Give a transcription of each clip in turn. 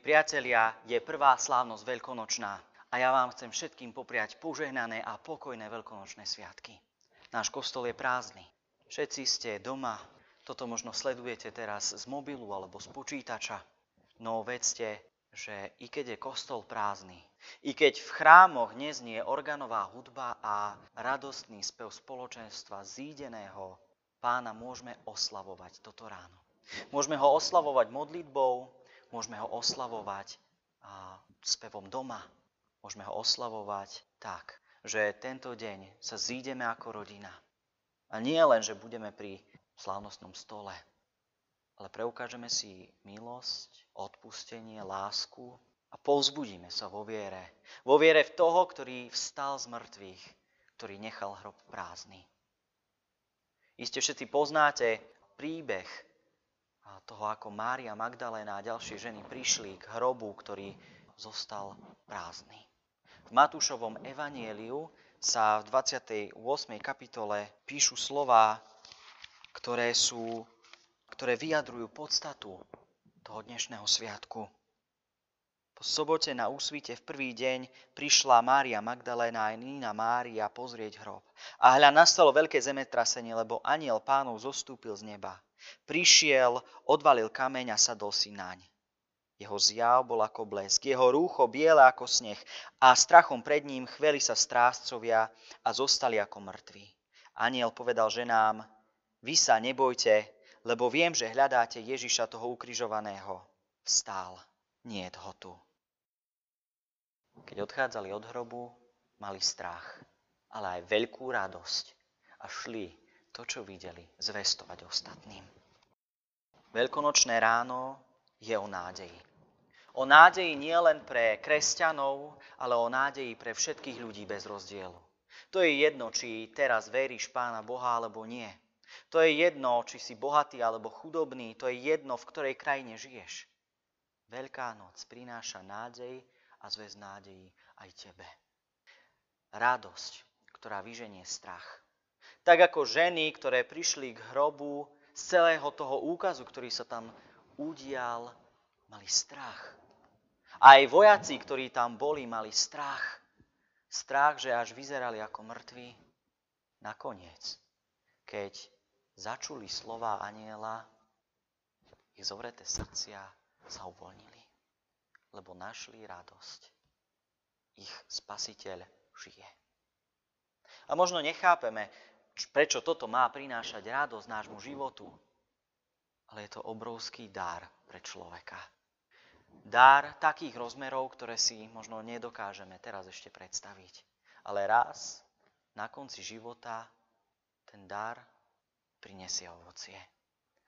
Milí priatelia, je prvá slávnosť veľkonočná a ja vám chcem všetkým popriať požehnané a pokojné veľkonočné sviatky. Náš kostol je prázdny. Všetci ste doma, toto možno sledujete teraz z mobilu alebo z počítača. No vedzte, že i keď je kostol prázdny, i keď v chrámoch neznie organová hudba a radostný spev spoločenstva zídeného pána môžeme oslavovať toto ráno. Môžeme ho oslavovať modlitbou, môžeme ho oslavovať a, spevom doma, môžeme ho oslavovať tak, že tento deň sa zídeme ako rodina. A nie len, že budeme pri slávnostnom stole, ale preukážeme si milosť, odpustenie, lásku a povzbudíme sa vo viere. Vo viere v toho, ktorý vstal z mŕtvych, ktorý nechal hrob prázdny. Iste všetci poznáte príbeh toho, ako Mária Magdalena a ďalšie ženy prišli k hrobu, ktorý zostal prázdny. V Matúšovom evanieliu sa v 28. kapitole píšu slova, ktoré, sú, ktoré vyjadrujú podstatu toho dnešného sviatku. Po sobote na úsvite v prvý deň prišla Mária Magdalena a Nína Mária pozrieť hrob. A hľa nastalo veľké zemetrasenie, lebo aniel pánov zostúpil z neba. Prišiel, odvalil kameň a sadol si naň. Jeho zjav bol ako blesk, jeho rúcho biele ako sneh a strachom pred ním chveli sa strážcovia a zostali ako mŕtvi. Aniel povedal ženám, vy sa nebojte, lebo viem, že hľadáte Ježiša toho ukrižovaného. Vstál, nie ho tu. Keď odchádzali od hrobu, mali strach, ale aj veľkú radosť a šli to, čo videli, zvestovať ostatným. Veľkonočné ráno je o nádeji. O nádeji nie len pre kresťanov, ale o nádeji pre všetkých ľudí bez rozdielu. To je jedno, či teraz veríš Pána Boha alebo nie. To je jedno, či si bohatý alebo chudobný. To je jedno, v ktorej krajine žiješ. Veľká noc prináša nádej a zväz nádejí aj tebe. Radosť, ktorá vyženie strach. Tak ako ženy, ktoré prišli k hrobu z celého toho úkazu, ktorý sa tam udial, mali strach. Aj vojaci, ktorí tam boli, mali strach. Strach, že až vyzerali ako mŕtvi. Nakoniec, keď začuli slova aniela, ich zovreté srdcia sa uvoľnili lebo našli radosť. Ich spasiteľ žije. A možno nechápeme, prečo toto má prinášať radosť nášmu životu, ale je to obrovský dar pre človeka. Dar takých rozmerov, ktoré si možno nedokážeme teraz ešte predstaviť. Ale raz na konci života ten dar prinesie ovocie.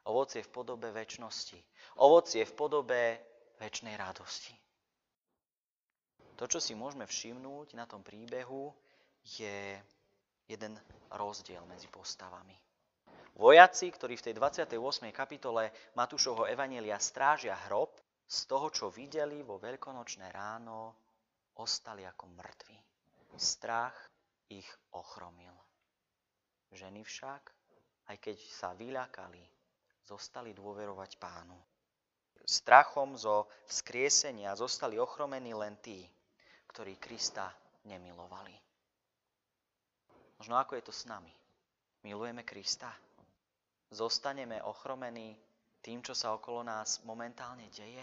Ovocie v podobe väčšnosti. Ovocie v podobe väčšnej radosti. To, čo si môžeme všimnúť na tom príbehu, je jeden rozdiel medzi postavami. Vojaci, ktorí v tej 28. kapitole Matúšovho Evanielia strážia hrob, z toho, čo videli vo veľkonočné ráno, ostali ako mŕtvi. Strach ich ochromil. Ženy však, aj keď sa vyľakali, zostali dôverovať pánu strachom zo vzkriesenia zostali ochromení len tí, ktorí Krista nemilovali. Možno ako je to s nami. Milujeme Krista? Zostaneme ochromení tým, čo sa okolo nás momentálne deje?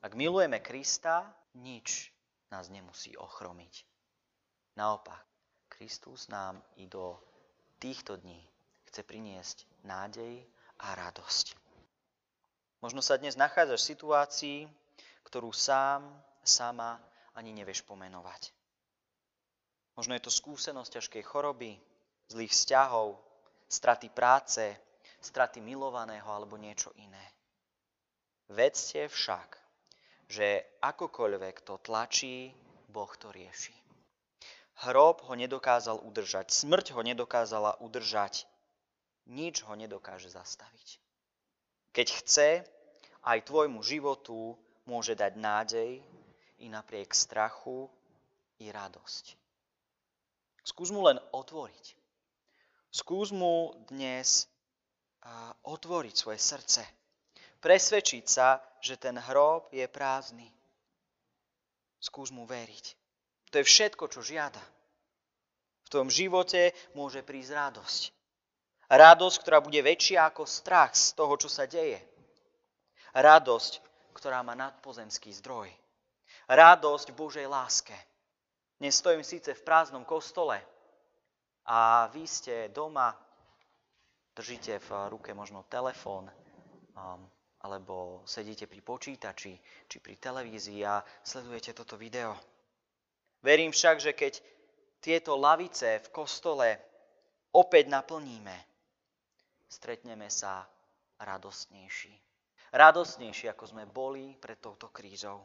Ak milujeme Krista, nič nás nemusí ochromiť. Naopak, Kristus nám i do týchto dní chce priniesť nádej a radosť. Možno sa dnes nachádzaš v situácii, ktorú sám, sama ani nevieš pomenovať. Možno je to skúsenosť ťažkej choroby, zlých vzťahov, straty práce, straty milovaného alebo niečo iné. Vedzte však, že akokoľvek to tlačí, Boh to rieši. Hrob ho nedokázal udržať, smrť ho nedokázala udržať, nič ho nedokáže zastaviť. Keď chce, aj tvojmu životu môže dať nádej i napriek strachu i radosť. Skús mu len otvoriť. Skús mu dnes otvoriť svoje srdce. Presvedčiť sa, že ten hrob je prázdny. Skús mu veriť. To je všetko, čo žiada. V tvojom živote môže prísť radosť. Radosť, ktorá bude väčšia ako strach z toho, čo sa deje. Radosť, ktorá má nadpozemský zdroj. Radosť Božej láske. Dnes stojím síce v prázdnom kostole a vy ste doma, držíte v ruke možno telefón, um, alebo sedíte pri počítači či pri televízii a sledujete toto video. Verím však, že keď tieto lavice v kostole opäť naplníme, stretneme sa radostnejší. Radostnejší, ako sme boli pred touto krízou.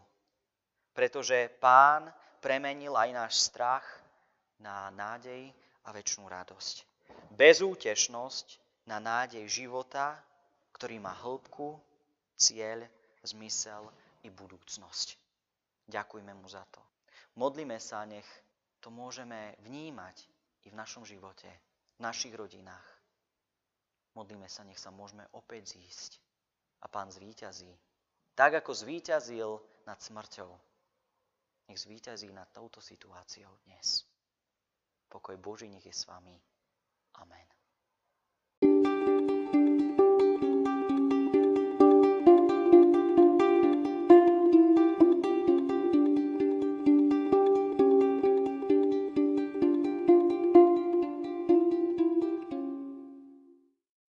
Pretože Pán premenil aj náš strach na nádej a väčšinu radosť. Bezútešnosť na nádej života, ktorý má hĺbku, cieľ, zmysel i budúcnosť. Ďakujme mu za to. Modlíme sa, nech to môžeme vnímať i v našom živote, v našich rodinách. Modlíme sa, nech sa môžeme opäť zísť a Pán zvíťazí. Tak, ako zvíťazil nad smrťou, nech zvíťazí nad touto situáciou dnes. Pokoj Boží nech je s vami. Amen.